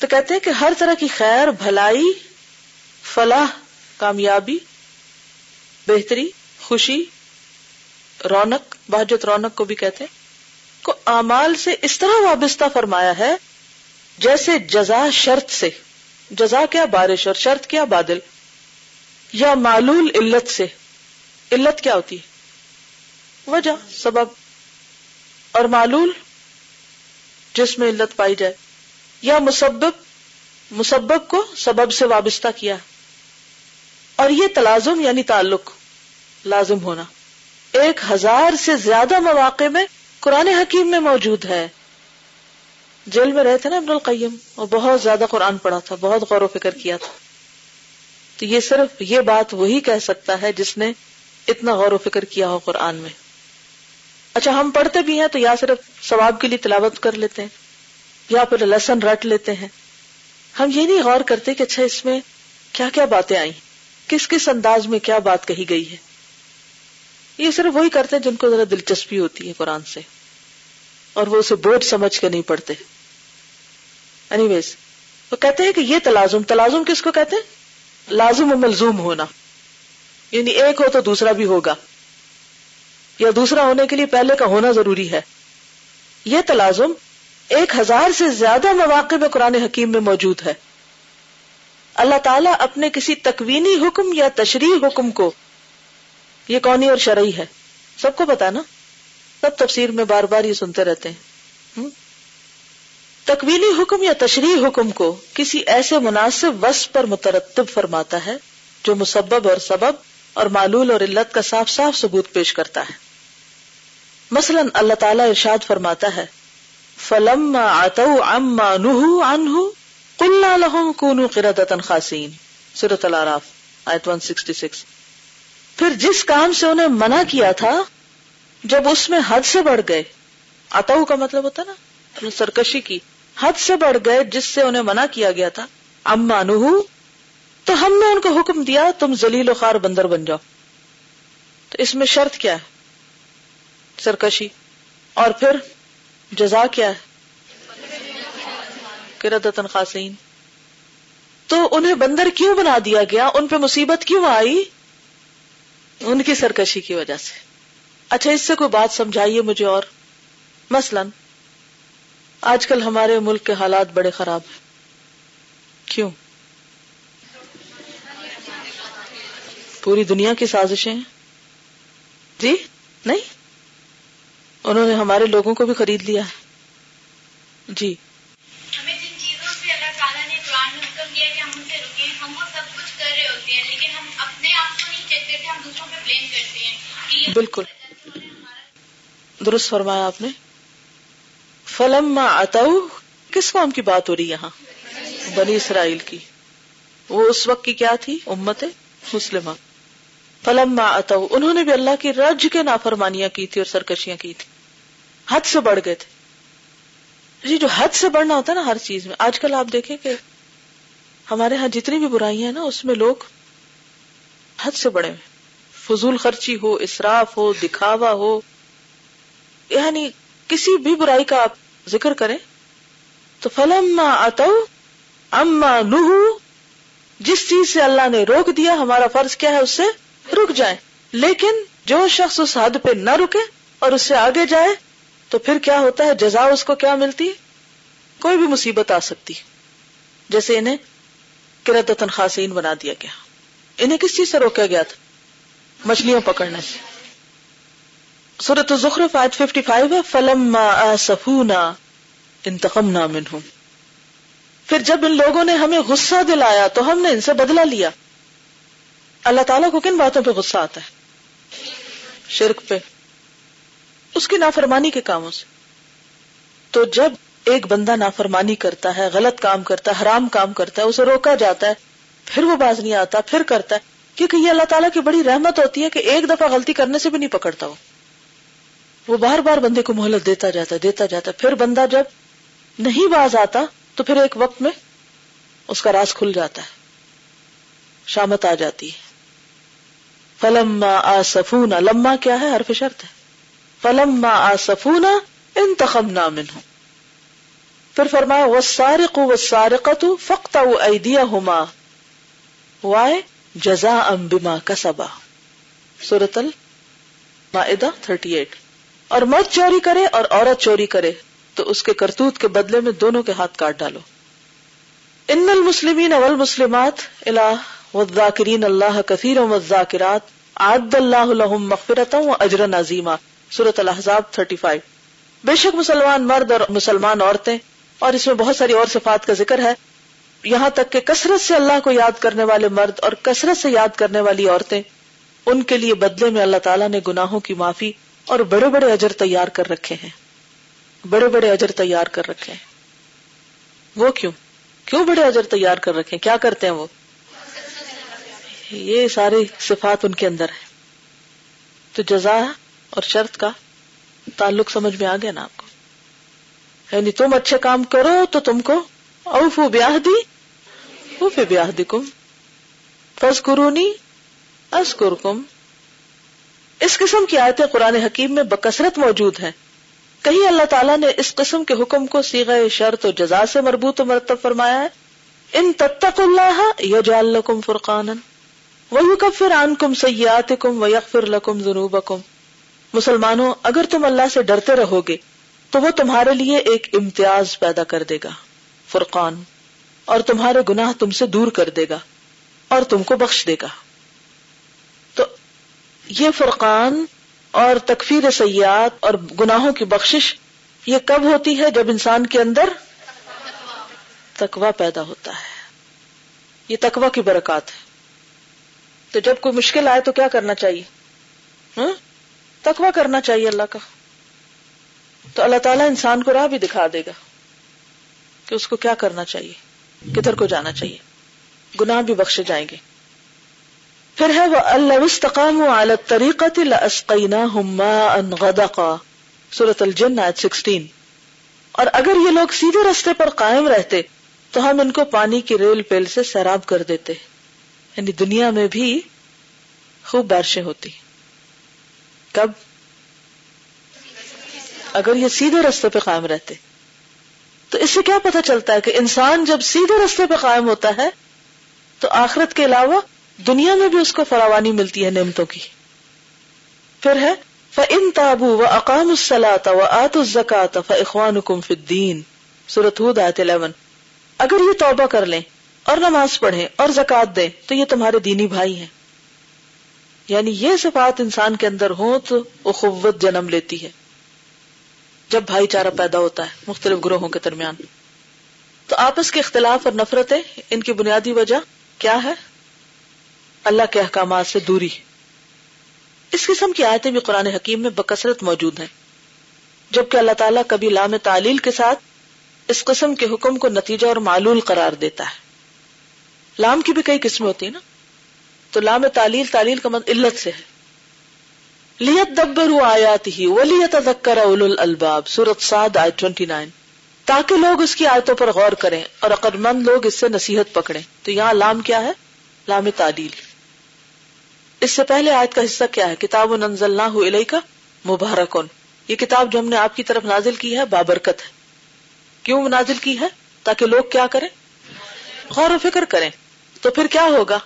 تو کہتے ہیں کہ ہر طرح کی خیر، بھلائی، فلاح، کامیابی، بہتری، خوشی، رونق، بہجت رونق کو بھی کہتے ہیں، کو امال سے اس طرح وابستہ فرمایا ہے، جیسے جزا شرط سے۔ جزا کیا بارش اور شرط کیا بادل؟ یا معلول علت سے۔ علت کیا ہوتی؟ ہے وجہ، سبب۔ اور معلول، جس میں علت پائی جائے۔ یا مسبب مسبب کو سبب سے وابستہ کیا۔ اور یہ تلازم یعنی تعلق لازم ہونا۔ ایک ہزار سے زیادہ مواقع میں قرآن حکیم میں موجود ہے۔ جیل میں رہے تھے نا ابن القیم اور بہت زیادہ قرآن پڑھا تھا، بہت غور و فکر کیا تھا۔ تو یہ صرف یہ بات وہی کہہ سکتا ہے جس نے اتنا غور و فکر کیا ہو قرآن میں۔ اچھا ہم پڑھتے بھی ہیں تو یا صرف ثواب کے لیے تلاوت کر لیتے ہیں۔ یا پھر لسن رٹ لیتے ہیں۔ ہم یہ نہیں غور کرتے کہ اچھا اس میں کیا کیا باتیں آئی کس کس انداز میں کیا بات کہی گئی ہے۔ یہ صرف وہی کرتے ہیں جن کو ذرا دلچسپی ہوتی ہے قرآن سے۔ اور وہ اسے بوجھ سمجھ کے نہیں پڑھتے۔ اینی ویز وہ کہتے ہیں کہ یہ تلازم تلازم کس کو کہتے ہیں؟ لازم و ملزوم ہونا۔ یعنی ایک ہو تو دوسرا بھی ہوگا۔ یا دوسرا ہونے کے لیے پہلے کا ہونا ضروری ہے۔ یہ تلازم ایک ہزار سے زیادہ مواقع میں قرآن حکیم میں موجود ہے۔ اللہ تعالیٰ اپنے کسی تکوینی حکم یا تشریح حکم کو، یہ کونی اور شرعی ہے۔ سب کو پتا نا؟ سب تفسیر میں بار بار یہ سنتے رہتے ہیں۔ تکوینی حکم یا تشریح حکم کو کسی ایسے مناسب وصف پر مترتب فرماتا ہے جو مسبب اور سبب اور معلول اور علت کا صاف صاف ثبوت پیش کرتا ہے۔ مثلا اللہ تعالیٰ ارشاد فرماتا ہے فلم آتو ام انہ قلنا لهم كونوا قردة خاسین سورة الاراف آیت 166 پھر جس کام سے انہیں منع کیا تھا، جب اس میں حد سے بڑھ گئے۔ اتو کا مطلب ہوتا نا سرکشی کی۔ حد سے بڑھ گئے جس سے انہیں منع کیا گیا تھا۔ اما نو تو ہم نے ان کو حکم دیا، تم زلیل و خار بندر بن جاؤ۔ تو اس میں شرط کیا ہے؟ سرکشی۔ اور پھر جزا کیا ہے۔ کردتن خاصین تو انہیں بندر کیوں بنا دیا گیا؟ ان پہ مصیبت کیوں آئی؟ ان کی سرکشی کی وجہ سے۔ اچھا اس سے کوئی بات سمجھائیے مجھے اور۔ مثلا، آج کل ہمارے ملک کے حالات بڑے خراب ہیں۔ کیوں؟ پوری دنیا کی سازشیں۔ جی؟ نہیں؟ انہوں نے ہمارے لوگوں کو بھی خرید لیا ہے۔ جی۔ بالکل۔ درست فرمایا آپ نے۔ فلم اتو کس قوم کی بات ہو رہی یہاں؟ بنی اسرائیل کی۔ وہ اس وقت کی کیا تھی؟ امت مسلم فلم اتو انہوں نے بھی اللہ کی رج کے نافرمانیاں کی تھی اور سرکشیاں کی تھی۔ حد سے بڑھ گئے تھے۔ جی جو حد سے بڑھنا ہوتا ہے نا ہر چیز میں، آج کل آپ دیکھیں کہ ہمارے ہاں جتنی بھی برائی ہیں نا، اس میں لوگ حد سے بڑے ہوئے۔ فضول خرچی ہو، اسراف ہو، دکھاوا ہو۔ یعنی کسی بھی برائی کا آپ ذکر کریں تو فلم اتو اما نو جس چیز سے اللہ نے روک دیا، ہمارا فرض کیا ہے، اس سے رک جائے لیکن جو شخص اس حد پہ نہ رکے اور اس سے آگے جائے تو پھر کیا ہوتا ہے؟ جزا اس کو کیا ملتی کوئی بھی مصیبت آ سکتی۔ جیسے انہیں کرتن خاصین بنا دیا گیا۔ انہیں کس چیز سے روکا گیا تھا؟ مچھلیاں پکڑنے سے۔ سورت ظخر فائد ففٹی فائیو ہے فلم سفونا انتقم نام ہوں پھر جب ان لوگوں نے ہمیں غصہ دلایا تو ہم نے ان سے بدلا لیا۔ اللہ تعالیٰ کو کن باتوں پہ غصہ آتا ہے؟ شرک پہ۔ اس کی نافرمانی کے کاموں سے۔ تو جب ایک بندہ نافرمانی کرتا ہے، غلط کام کرتا ہے، حرام کام کرتا ہے، اسے روکا جاتا ہے، پھر وہ باز نہیں آتا، پھر کرتا ہے، کیونکہ یہ اللہ تعالیٰ کی بڑی رحمت ہوتی ہے کہ ایک دفعہ غلطی کرنے سے بھی نہیں پکڑتا ہو وہ بار بار بندے کو مہلت دیتا جاتا ہے، دیتا جاتا ہے، پھر بندہ جب نہیں باز آتا، تو پھر ایک وقت میں اس کا راز کھل جاتا ہے، شامت آ جاتی ہے۔ فلم آ لما کیا ہے؟ حرف شرط ہے۔ فلم آ سفونا انتخم نامن ہوں پھر فرمایا وہ سارے کو وہ قطو فخت ایدیا ہوما وائے جزا ام بما کسبا سورت المائدہ 38 اور مرد چوری کرے اور عورت چوری کرے، تو اس کے کرتوت کے بدلے میں دونوں کے ہاتھ کاٹ ڈالو. ان المسلمین والمسلمات الہ والذاکرین اللہ کثیر والذاکرات عاد اللہ لهم مغفرتا و اجرا عظیما سورۃ الاحزاب 35 بے شک مسلمان مرد اور مسلمان عورتیں، اور اس میں بہت ساری اور صفات کا ذکر ہے، یہاں تک کہ کثرت سے اللہ کو یاد کرنے والے مرد اور کثرت سے یاد کرنے والی عورتیں، ان کے لیے بدلے میں اللہ تعالیٰ نے گناہوں کی معافی اور بڑے بڑے اجر تیار کر رکھے ہیں۔ بڑے بڑے اجر تیار کر رکھے ہیں۔ وہ کیوں؟ کیوں بڑے اجر تیار کر رکھے کیا کرتے ہیں وہ؟ یہ ساری صفات ان کے اندر ہے تو جزا اور شرط کا تعلق سمجھ میں آ گیا نا آپ کو؟ یعنی تم اچھے کام کرو تو تم کو اوفو بیاہ دی اوفی بیاہ دی کم فض قرونی کم اس قسم کی آیتیں قرآن حکیم میں بکثرت موجود ہیں۔ کہیں اللہ تعالیٰ نے اس قسم کے حکم کو سیغ شرط و جزا سے مربوط و مرتب فرمایا ہے؟ ان تتق اللہ یجعل لکم فرقانا ویکفر عنکم سیئاتکم ویغفر لکم ذنوبکم۔ مسلمانوں، اگر تم اللہ سے ڈرتے رہو گے، تو وہ تمہارے لیے ایک امتیاز پیدا کر دے گا، فرقان، اور تمہارے گناہ تم سے دور کر دے گا، اور تم کو بخش دے گا۔ تو یہ فرقان اور تکفیر سیاحت اور گناہوں کی بخشش، یہ کب ہوتی ہے؟ جب انسان کے اندر تکوا پیدا ہوتا ہے۔ یہ تکوا کی برکات ہے۔ تو جب کوئی مشکل آئے تو کیا کرنا چاہیے؟ ہاں؟ تکوا کرنا چاہیے اللہ کا۔ تو اللہ تعالیٰ انسان کو راہ بھی دکھا دے گا کہ اس کو کیا کرنا چاہیے، کدھر کو جانا چاہیے۔ گناہ بھی بخشے جائیں گے۔ پھر ہے وہ اللہ استقام عالت طریقت سورت الجن، آیت سکسٹین۔ اور اگر یہ لوگ سیدھے رستے پر قائم رہتے، تو ہم ان کو پانی کی ریل پیل سے سیراب کر دیتے۔ یعنی دنیا میں بھی خوب بارشیں ہوتی۔ کب؟ اگر یہ سیدھے رستے پہ قائم رہتے۔ تو اس سے کیا پتا چلتا ہے کہ انسان جب سیدھے رستے پہ قائم ہوتا ہے، تو آخرت کے علاوہ دنیا میں بھی اس کو فراوانی ملتی ہے نعمتوں کی۔ پھر ہے فن تابو و اقام السلاط و آت الزکات فخوان فدین سورت ہود آیت 11 اگر یہ توبہ کر لیں اور نماز پڑھیں اور زکات دیں، تو یہ تمہارے دینی بھائی ہیں۔ یعنی یہ صفات انسان کے اندر ہوں تو اخوت جنم لیتی ہے۔ جب بھائی چارہ پیدا ہوتا ہے مختلف گروہوں کے درمیان۔ تو آپس کے اختلاف اور نفرتیں ان کی بنیادی وجہ کیا ہے؟ اللہ کے احکامات سے دوری۔ اس قسم کی آیتیں بھی قرآن حکیم میں بکثرت موجود ہیں۔ جبکہ اللہ تعالیٰ کبھی لام تعلیل کے ساتھ اس قسم کے حکم کو نتیجہ اور معلول قرار دیتا ہے۔ لام کی بھی کئی قسمیں ہوتی ہیں نا۔ تو لام تعلیل تعلیل کا مطلب علت سے ہے۔ لیت دبر آیات ہی ولیت اول الباب سورت سعد آئے ٹوینٹی نائن تاکہ لوگ اس کی آیتوں پر غور کریں اور عقدمند لوگ اس سے نصیحت پکڑیں۔ تو یہاں لام کیا ہے؟ لام تعلیل۔ اس سے پہلے آیت کا حصہ کیا ہے؟ کتاب ننزل نہ علیہ کا مبارکن۔ یہ کتاب جو ہم نے آپ کی طرف نازل کی ہے، بابرکت ہے۔ کیوں نازل کی ہے؟ تاکہ لوگ کیا کریں؟ غور و فکر کریں۔ تو پھر کیا ہوگا؟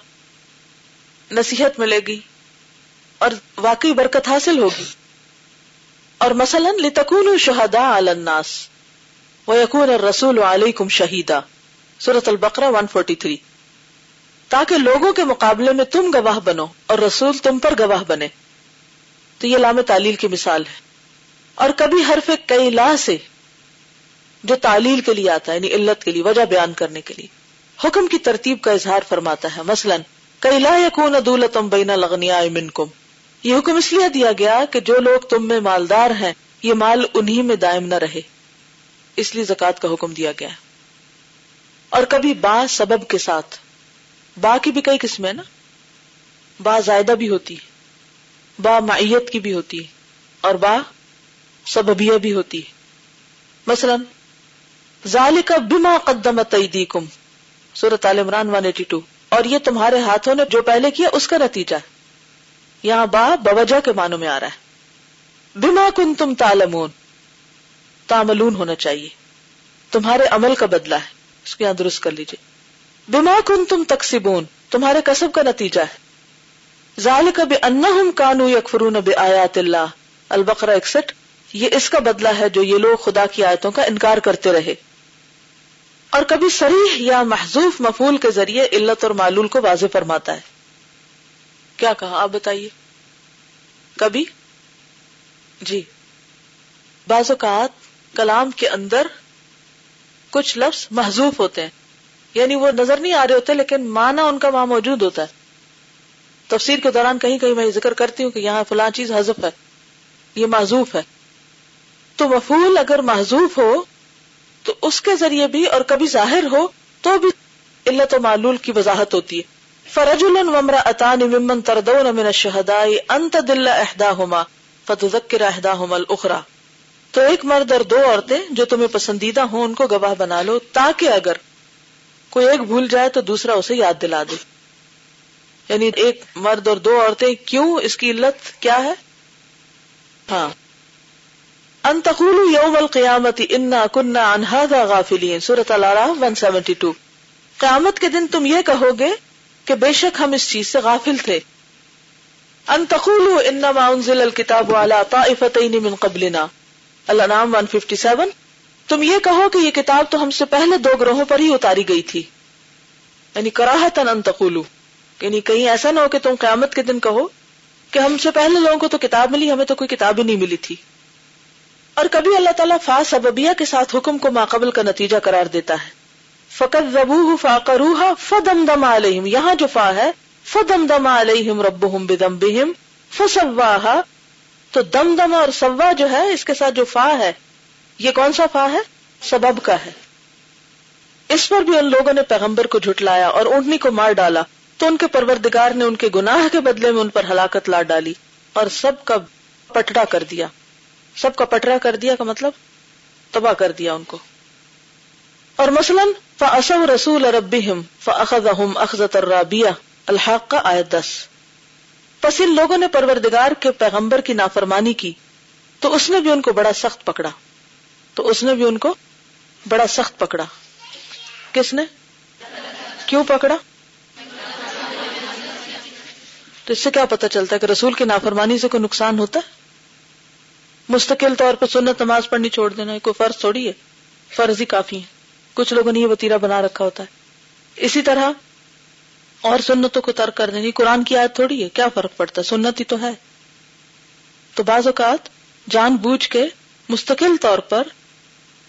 نصیحت ملے گی اور واقعی برکت حاصل ہوگی۔ اور مثلاً لتکون شہدا الناس و یقون رسول علیکم شہیدا سورت البقرہ 143 تاکہ لوگوں کے مقابلے میں تم گواہ بنو اور رسول تم پر گواہ بنے۔ تو یہ لام تعلیل کی مثال ہے۔ اور کبھی حرف کئی لا سے جو تعلیل کے لیے آتا ہے یعنی علت کے لیے، وجہ بیان کرنے کے لیے، حکم کی ترتیب کا اظہار فرماتا ہے۔ مثلاً کئی لا یقون دولتم بین لغنیا منکم۔ یہ حکم اس لیے دیا گیا کہ جو لوگ تم میں مالدار ہیں، یہ مال انہی میں دائم نہ رہے۔ اس لیے زکات کا حکم دیا گیا۔ اور کبھی با سبب کے ساتھ۔ با کی بھی کئی قسمیں نا۔ با زائدہ بھی ہوتی ہے۔ با معیت کی بھی ہوتی ہے۔ اور با سببیہ بھی ہوتی ہے۔ مثلا، ذالک بما قدمت ایدیکم۔ سورۃ ال عمران 182 اور یہ تمہارے ہاتھوں نے جو پہلے کیا اس کا نتیجہ ہے۔ یہاں با بوجہ کے معنوں میں آ رہا ہے۔ بما کن تم تالمون تاملون ہونا چاہیے۔ تمہارے عمل کا بدلہ ہے۔ اس کو یہاں درست کر لیجیے بما کن تم تقسیبون تمہارے کسب کا نتیجہ ہے۔ ظال کا ان کانو یکفرون بے آیات اللہ البقرہ اکسٹھ۔ یہ اس کا بدلہ ہے جو یہ لوگ خدا کی آیتوں کا انکار کرتے رہے۔ اور کبھی سریح یا محضوف مفول کے ذریعے علت اور معلول کو واضح فرماتا ہے۔ کیا کہا؟ آپ بتائیے۔ کبھی؟ جی۔ بعض اوقات کلام کے اندر کچھ لفظ محضوف ہوتے ہیں۔ یعنی وہ نظر نہیں آ رہے ہوتے، لیکن مانا ان کا وہاں موجود ہوتا ہے۔ تفسیر کے دوران کہیں کہیں میں ذکر کرتی ہوں کہ یہاں فلاں چیز حذف ہے، یہ معذوف ہے۔ تو مفول اگر محضوف ہو تو اس کے ذریعے بھی اور کبھی ظاہر ہو تو بھی علت و معلول کی وضاحت ہوتی ہے۔ فرج ومرا اطان ممن تردون من الشهداء انت دل احداهما فتذكر احداهما الاخرى تو ایک مرد اور دو عورتیں جو تمہیں پسندیدہ ہوں، ان کو گواہ بنا لو تاکہ اگر کوئی ایک بھول جائے تو دوسرا اسے یاد دلا دے۔ یعنی ایک مرد اور دو عورتیں، کیوں اس کی علت کیا ہے؟ ہاں۔ ان تقول یوم القیامت انا کننا عن هذا غافلین سورۃ الاعراف 172 قیامت کے دن تم یہ کہو گے کہ بے شک ہم اس چیز سے غافل تھے. ان تقولوا انما انزل الكتاب على طائفتين من قبلنا. الانعام 157 تم یہ کہو کہ یہ کتاب تو ہم سے پہلے دو گروہوں پر ہی اتاری گئی تھی. یعنی کراہتن ان تقولوا. یعنی کہیں ایسا نہ ہو کہ تم قیامت کے دن کہو کہ ہم سے پہلے لوگوں کو تو کتاب ملی، ہمیں تو کوئی کتاب ہی نہیں ملی تھی. اور کبھی اللہ تعالیٰ فا سببیہ کے ساتھ حکم کو ماقبل کا نتیجہ قرار دیتا ہے۔ فقط زبو فا کروہ فدم دم علیہم یہاں جو فا ہے فدم دم علیہم رب بدم بہم فسواہا تو دم دم اور سوا جو ہے، اس کے ساتھ جو فا ہے، یہ کون سا فا ہے؟ سبب کا ہے۔ اس پر بھی ان لوگوں نے پیغمبر کو جھٹلایا اور اونٹنی کو مار ڈالا۔ تو ان کے پروردگار نے ان کے گناہ کے بدلے میں ان پر ہلاکت لا ڈالی اور سب کا پٹڑا کر دیا۔ سب کا پٹرا کر دیا کا مطلب؟ تباہ کر دیا ان کو۔ اور مثلاً فَأَسَوْ رَسُولَ رَبِّهِمْ فَأَخَذَهُمْ أَخْذَةَ الرَّابِيَةَ الحق کا آیت دس۔ پس ان لوگوں نے پروردگار کے پیغمبر کی نافرمانی کی، تو اس نے بھی ان کو بڑا سخت پکڑا۔ تو اس نے بھی ان کو بڑا سخت پکڑا۔ کس نے؟ کیوں پکڑا؟ تو اس سے کیا پتا چلتا ہے کہ رسول کی نافرمانی سے کوئی نقصان ہوتا ہے؟ مستقل طور پر سنت نماز پڑھنی چھوڑ دینا کوئی فرض تھوڑی ہے؟ فرض ہی کافی ہے کچھ لوگوں نے یہ وتیرا بنا رکھا ہوتا ہے۔ اسی طرح اور سنتوں کو ترک کر دینی قرآن کی آیت تھوڑی ہے، کیا فرق پڑتا ہے؟ سنت ہی تو ہے۔ تو بعض اوقات جان بوجھ کے مستقل طور پر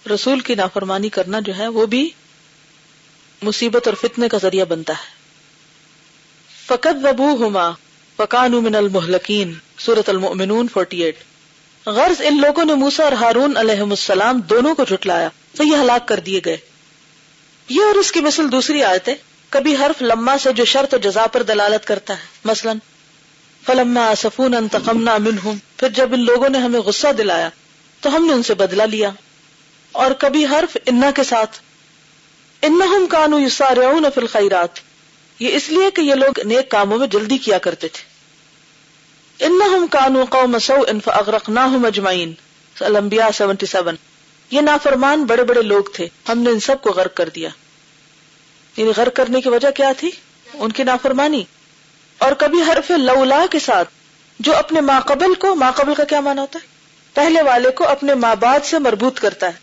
رسول کی نافرمانی کرنا جو ہے، وہ بھی مصیبت اور فتنے کا ذریعہ بنتا ہے۔ فقط وبو ہما فکان من المحلقین سورت المؤمنون 48 غرض ان لوگوں نے موسا اور ہارون علیہ السلام دونوں کو جھٹلایا، تو یہ ہلاک کر دیے گئے۔ یہ اور اس کی مثل دوسری آیت ہے کبھی حرف لما سے جو شرط و جزا پر دلالت کرتا ہے۔ مثلا، فلما سفون انتقمنا منہم پھر جب ان لوگوں نے ہمیں غصہ دلایا، تو ہم نے ان سے بدلہ لیا۔ اور کبھی حرف انا کے ساتھ انہم کانو یسارعون فی الخیرات۔ یہ اس لیے کہ یہ لوگ نیک کاموں میں جلدی کیا کرتے تھے۔ انہم کانو قوم سوء فاغرقناہم اجمعین۔ الانبیاء 77 یہ نافرمان بڑے بڑے لوگ تھے۔ ہم نے ان سب کو غرق کر دیا۔ یعنی غرق کرنے کی وجہ کیا تھی؟ ان کی نافرمانی۔ اور کبھی حرف لولا کے ساتھ، جو اپنے ماقبل کو، ماقبل کا کیا مانا ہوتا ہے؟ پہلے والے کو اپنے ماں بعد سے مربوط کرتا ہے۔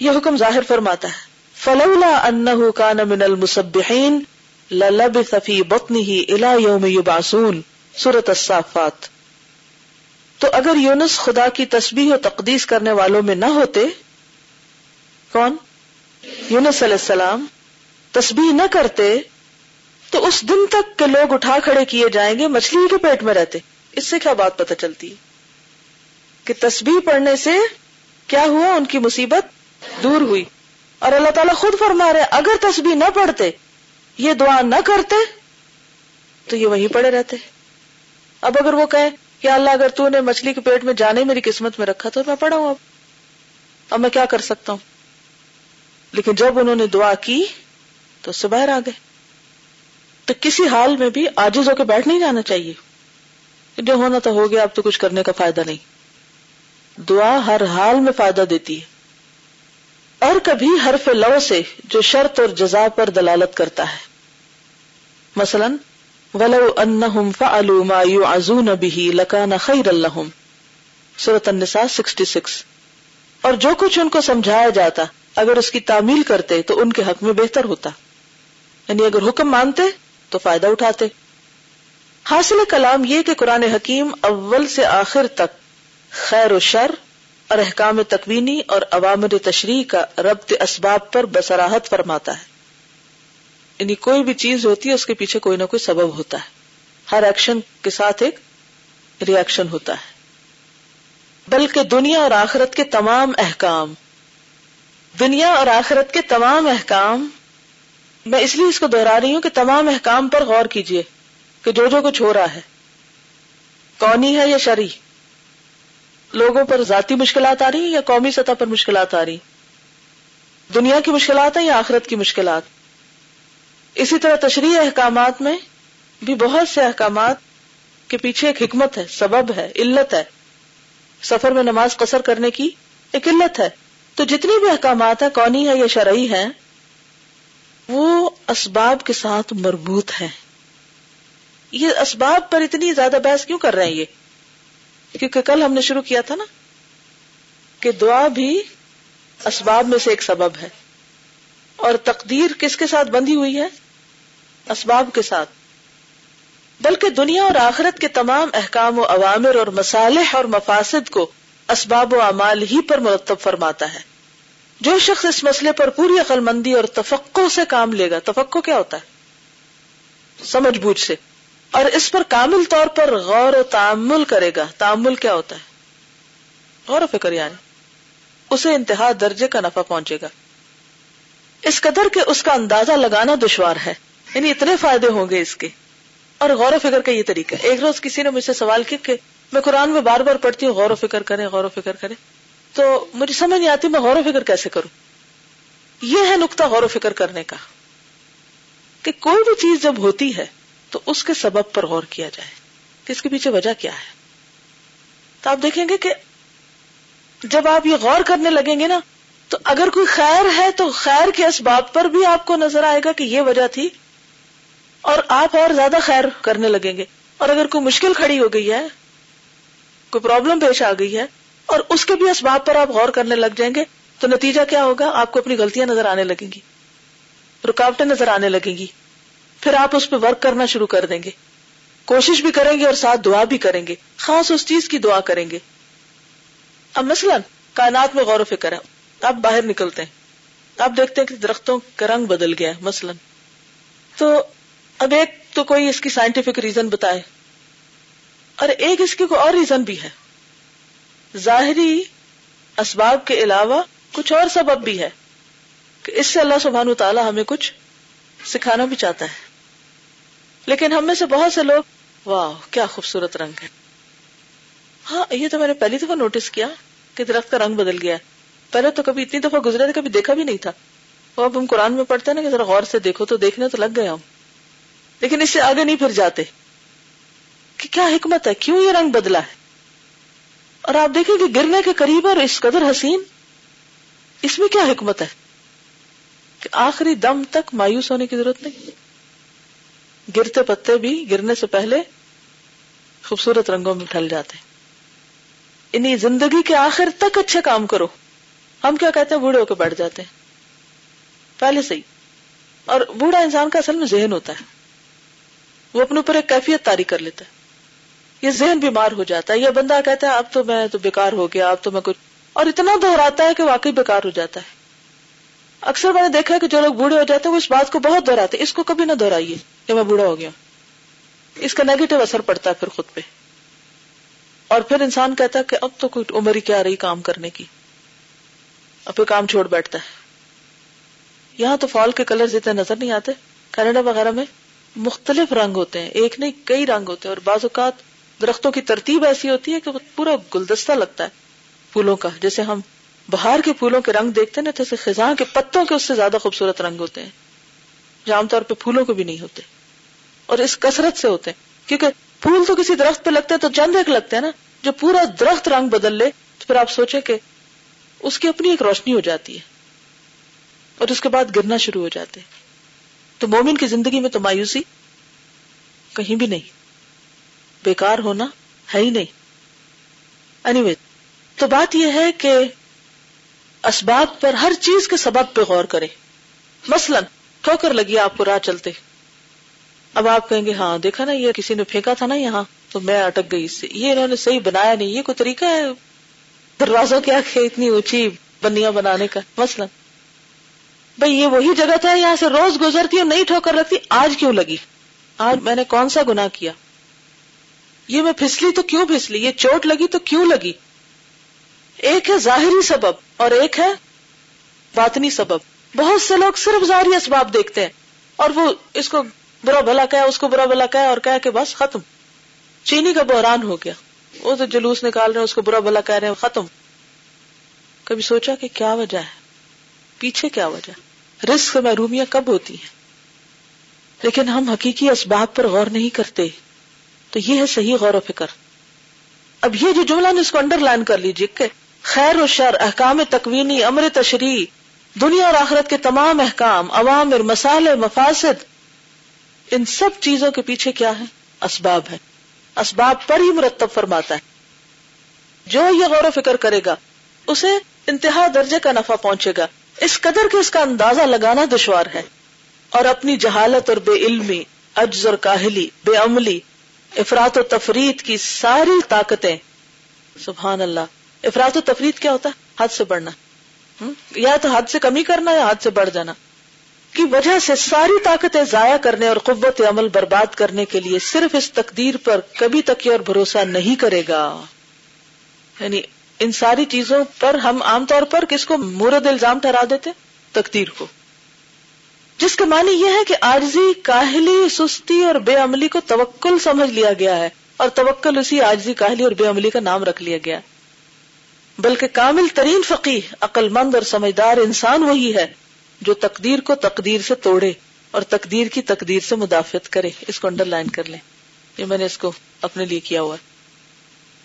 یہ حکم ظاہر فرماتا ہے۔ فلولا انہ کان من المسبحین للبث فی بطنہ الى یوم یبعثون۔ سورۃ الصافات۔ تو اگر یونس خدا کی تسبیح و تقدیس کرنے والوں میں نہ ہوتے، کون؟ یونس علیہ السلام۔ تسبیح نہ کرتے، تو اس دن تک کے لوگ اٹھا کھڑے کیے جائیں گے مچھلی کے پیٹ میں رہتے۔ اس سے کیا بات پتہ چلتی؟ کہ تسبیح پڑھنے سے کیا ہوا؟ ان کی مصیبت دور ہوئی۔ اور اللہ تعالیٰ خود فرما رہے اگر تسبیح نہ پڑھتے، یہ دعا نہ کرتے، تو یہ وہیں پڑے رہتے۔ اب اگر وہ کہیں کہ اللہ، اگر تو نے مچھلی کے پیٹ میں جانے میری قسمت میں رکھا تو میں پڑھا ہوں اب۔ اب میں کیا کر سکتا ہوں؟ لیکن جب انہوں نے دعا کی تو اس سے باہر آ گئے۔ تو کسی حال میں بھی آجز ہو کے بیٹھ نہیں جانا چاہیے۔ جو ہونا تو ہو گیا، اب تو کچھ کرنے کا فائدہ نہیں۔ دعا ہر حال میں فائدہ دیتی ہے۔ اور کبھی حرف لو سے جو شرط اور جزا پر دلالت کرتا ہے۔ مثلا ولو انہم فعلوا ما يعزون به لکان خیر اللہم سورة النساء 66 اور جو کچھ ان کو سمجھایا جاتا، اگر اس کی تعمیل کرتے تو ان کے حق میں بہتر ہوتا۔ یعنی اگر حکم مانتے تو فائدہ اٹھاتے۔ حاصل کلام یہ کہ قرآن حکیم اول سے آخر تک خیر و شر اور احکام تکوینی اور عوامر تشریح کا ربط اسباب پر بسراہت فرماتا ہے۔ یعنی کوئی بھی چیز ہوتی ہے، اس کے پیچھے کوئی نہ کوئی سبب ہوتا ہے۔ ہر ایکشن کے ساتھ ایک ریئیکشن ہوتا ہے۔ بلکہ دنیا اور آخرت کے تمام احکام، دنیا اور آخرت کے تمام احکام، میں اس لیے اس کو دوہرا رہی ہوں کہ تمام احکام پر غور کیجیے کہ جو جو کچھ ہو رہا ہے کونی ہے یا شری لوگوں پر ذاتی مشکلات آ رہی ہیں یا قومی سطح پر مشکلات آ رہی دنیا کی مشکلات ہیں یا آخرت کی مشکلات؟ اسی طرح تشریح احکامات میں بھی بہت سے احکامات کے پیچھے ایک حکمت ہے، سبب ہے، علت ہے۔ سفر میں نماز قصر کرنے کی ایک علت ہے۔ تو جتنی بھی احکامات ہیں، کونی ہے یا شرعی ہے وہ اسباب کے ساتھ مربوط ہے یہ اسباب پر اتنی زیادہ بحث کیوں کر رہے ہیں یہ؟ کیونکہ کل ہم نے شروع کیا تھا نا کہ دعا بھی اسباب میں سے ایک سبب ہے۔ اور تقدیر کس کے ساتھ بندھی ہوئی ہے؟ اسباب کے ساتھ۔ بلکہ دنیا اور آخرت کے تمام احکام و عوامر اور مسالح اور مفاسد کو اسباب و اعمال ہی پر مرتب فرماتا ہے۔ جو شخص اس مسئلے پر پوری عقل مندی اور تفقو سے کام لے گا تفقو کیا ہوتا ہے؟ سمجھ بوجھ سے۔ اور اس پر کامل طور پر غور و تعمل کرے گا۔ تعمل کیا ہوتا ہے؟ غور و فکر یعنی۔ اسے انتہا درجے کا نفع پہنچے گا۔ اس قدر کے اس کا اندازہ لگانا دشوار ہے۔ یعنی اتنے فائدے ہوں گے اس کے۔ اور غور و فکر کا یہ طریقہ ایک روز کسی نے مجھ سے سوال کیا کہ میں قرآن میں بار بار پڑھتی ہوں، غور و فکر کرے غور و فکر کرے تو مجھے سمجھ نہیں آتی میں غور و فکر کیسے کروں؟ یہ ہے نقطہ غور و فکر کرنے کا۔ کہ کوئی بھی چیز جب ہوتی ہے تو اس کے سبب پر غور کیا جائے۔ کہ اس کے پیچھے وجہ کیا ہے؟ تو آپ دیکھیں گے کہ جب آپ یہ غور کرنے لگیں گے نا، تو اگر کوئی خیر ہے تو خیر کے اسباب پر بھی آپ کو نظر آئے گا کہ یہ وجہ تھی اور آپ اور زیادہ خیر کرنے لگیں گے۔ اور اگر کوئی مشکل کھڑی ہو گئی ہے، کوئی پرابلم پیش آ گئی ہے، اور اس کے بھی اسباب پر آپ غور کرنے لگ جائیں گے، تو نتیجہ کیا ہوگا؟ آپ کو اپنی غلطیاں نظر آنے لگیں گی۔ رکاوٹیں نظر آنے لگیں گی۔ پھر آپ اس پہ ورک کرنا شروع کر دیں گے۔ کوشش بھی کریں گے اور ساتھ دعا بھی کریں گے۔ خاص اس چیز کی دعا کریں گے۔ اب مثلا کائنات میں غور و فکر ہے۔ آپ باہر نکلتے ہیں۔ آپ دیکھتے ہیں کہ درختوں کا رنگ بدل گیا ہے، مثلا۔ تو اب ایک تو کوئی اس کی سائنٹیفک ریزن بتائے۔ اور ایک اس کی کوئی اور ریزن بھی ہے۔ ظاہری اسباب کے علاوہ کچھ اور سبب بھی ہے کہ اس سے اللہ سبحانہ تعالیٰ ہمیں کچھ سکھانا بھی چاہتا ہے۔ لیکن ہم میں سے بہت سے لوگ، واہ، کیا خوبصورت رنگ ہے۔ ہاں یہ تو میں نے پہلی دفعہ نوٹس کیا کہ درخت کا رنگ بدل گیا ہے۔ پہلے تو کبھی اتنی دفعہ گزرے تھے کبھی دیکھا بھی نہیں تھا۔ وہ اب ہم قرآن میں پڑھتے ہیں نا کہ ذرا غور سے دیکھو تو دیکھنے تو لگ گئے ہم۔ لیکن اس سے آگے نہیں پھر جاتے کہ کیا حکمت ہے؟ کیوں یہ رنگ بدلا ہے؟ اور آپ دیکھیں کہ گرنے کے قریب اور اس قدر حسین، اس میں کیا حکمت ہے؟ کہ آخری دم تک مایوس ہونے کی ضرورت نہیں۔ گرتے پتے بھی گرنے سے پہلے خوبصورت رنگوں میں ڈھل جاتے انہیں زندگی کے آخر تک اچھے کام کرو۔ ہم کیا کہتے ہیں؟ بوڑھے ہو کے بیٹھ جاتے ہیں۔ پہلے سے ہی۔ اور بوڑھا انسان کا اصل میں ذہن ہوتا ہے۔ وہ اپنے اوپر ایک کیفیت تاری کر لیتا ہے۔ یہ ذہن بیمار ہو جاتا ہے یہ بندہ کہتا ہے، اب تو میں تو بیکار ہو گیا، اب تو میں کچھ۔ اور اتنا دہراتا ہے کہ واقعی بیکار ہو جاتا ہے۔ اکثر میں نے دیکھا کہ جو لوگ بوڑھے ہو جاتے ہیں، وہ اس بات کو بہت دہراتے اس کو کبھی نہ دہرائیے کہ میں بوڑھا ہو گیا اس کا نیگیٹو اثر پڑتا ہے پھر خود پہ۔ اور پھر انسان کہتا ہے کہ اب تو کوئی عمر ہی کیا رہی کام کرنے کی۔ اب پھر کام چھوڑ بیٹھتا ہے۔ یہاں تو فال کے کلر اتنے نظر نہیں آتے۔ کینیڈا وغیرہ میں مختلف رنگ ہوتے ہیں، ایک نہیں، کئی رنگ ہوتے ہیں، اور بعض اوقات درختوں کی ترتیب ایسی ہوتی ہے کہ پورا گلدستہ لگتا ہے پھولوں کا۔ جیسے ہم باہر کے پھولوں کے رنگ دیکھتے ہیں نا، جیسے خزاں کے پتوں کے اس سے زیادہ خوبصورت رنگ ہوتے ہیں۔ جو عام طور پہ پھولوں کو بھی نہیں ہوتے۔ اور اس کثرت سے ہوتے ہیں، کیونکہ پھول تو کسی درخت پہ لگتے ہیں تو چند ایک لگتے ہیں نا۔ جو پورا درخت رنگ بدل لے، تو پھر آپ سوچیں کہ اس کی اپنی ایک روشنی ہو جاتی ہے، اور اس کے بعد گرنا شروع ہو جاتے تو مومن کی زندگی میں تو مایوسی کہیں بھی نہیں بیکار ہونا ہے ہی نہیں۔ اینی anyway, تو بات یہ ہے کہ اسباب پر ہر چیز کے سبب پہ غور کرے مثلا ٹھوکر لگی آپ کو راہ چلتے۔ اب آپ کہیں گے ہاں دیکھا نا یہ کسی نے پھینکا تھا نا یہاں تو میں اٹک گئی اس سے۔ یہ انہوں نے صحیح بنایا نہیں یہ کوئی طریقہ ہے؟ دروازوں کیا اتنی اونچی بنیا بنانے کا مثلا۔ بھائی یہ وہی جگہ تھا یہاں سے روز گزرتی اور نہیں ٹھوکر رکھتی آج کیوں لگی؟ آج میں نے کون سا گنا کیا؟ یہ میں پھسلی تو کیوں پھسلی؟ یہ چوٹ لگی تو کیوں لگی؟ ایک ہے ظاہری سبب اور ایک ہے باطنی سبب۔ بہت سے لوگ صرف ظاہری اسباب دیکھتے ہیں اور وہ اس کو برا بھلا کہ اس کو برا بھلا کہ اور کہ بس ختم۔ چینی کا بحران ہو گیا۔ وہ تو جلوس نکال رہے ہیں، اس کو برا بھلا کہہ رہے ہیں، ختم۔ کبھی سوچا کہ کیا وجہ ہے؟ پیچھے کیا وجہ رسک محرومیاں کب ہوتی ہیں؟ لیکن ہم حقیقی اسباب پر غور نہیں کرتے۔ تو یہ ہے صحیح غور و فکر۔ اب یہ جو جملہ نے اس کو انڈر لائن کر لیجیے کہ خیر و شر، احکام تکوینی، امر تشریح دنیا اور آخرت کے تمام احکام عوام مسالے مفاصد ان سب چیزوں کے پیچھے کیا ہے؟ اسباب ہے۔ اسباب پر ہی مرتب فرماتا ہے۔ جو یہ غور و فکر کرے گا، اسے انتہا درجے کا نفع پہنچے گا۔ اس قدر کے اس کا اندازہ لگانا دشوار ہے اور اپنی جہالت اور بے علمی اجز اور کاہلی، بے عملی افراد و تفرید کی ساری طاقتیں۔ سبحان اللہ۔ افراد و تفرید کیا ہوتا؟ ہے حد سے بڑھنا۔ یا تو حد سے کمی کرنا یا حد سے بڑھ جانا۔ کی وجہ سے ساری طاقتیں ضائع کرنے اور قوت عمل برباد کرنے کے لیے صرف اس تقدیر پر کبھی تک اور بھروسہ نہیں کرے گا۔ یعنی ان ساری چیزوں پر ہم عام طور پر کس کو مورد الزام ٹھہرا دیتے؟ تقدیر کو۔ جس کا معنی یہ ہے کہ آجزی کاہلی، سستی اور بے عملی کو توکل سمجھ لیا گیا ہے اور توکل اسی آجزی کاہلی اور بے عملی کا نام رکھ لیا گیا بلکہ کامل ترین فقی عقل مند اور سمجھدار انسان وہی ہے جو تقدیر کو تقدیر سے توڑے اور تقدیر کی تقدیر سے مدافعت کرے۔ اس کو انڈر لائن کر لیں۔ یہ میں نے اس کو اپنے لیے کیا ہوا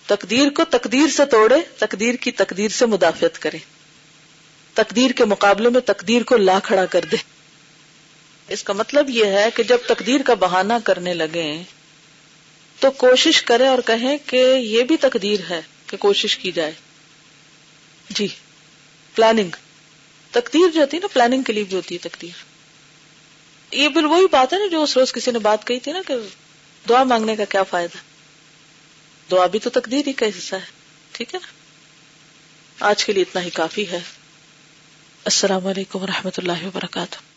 تقدیر کو تقدیر سے توڑے، تقدیر کی تقدیر سے مدافعت کرے۔ تقدیر کے مقابلے میں تقدیر کو لا کھڑا کر دے۔ اس کا مطلب یہ ہے کہ جب تقدیر کا بہانہ کرنے لگے، تو کوشش کرے اور کہیں کہ یہ بھی تقدیر ہے کہ کوشش کی جائے۔ جی پلاننگ تقدیر جو ہوتی ہے نا پلاننگ کے لیے بھی ہوتی ہے تقدیر۔ یہ بل وہی بات ہے نا جو اس روز کسی نے بات کہی تھی نا کہ دعا مانگنے کا کیا فائدہ۔ دعا بھی تو تقدیر ہی کا حصہ ہے، ٹھیک ہے؟ نا آج کے لیے اتنا ہی کافی ہے۔ السلام علیکم و رحمۃ اللہ وبرکاتہ۔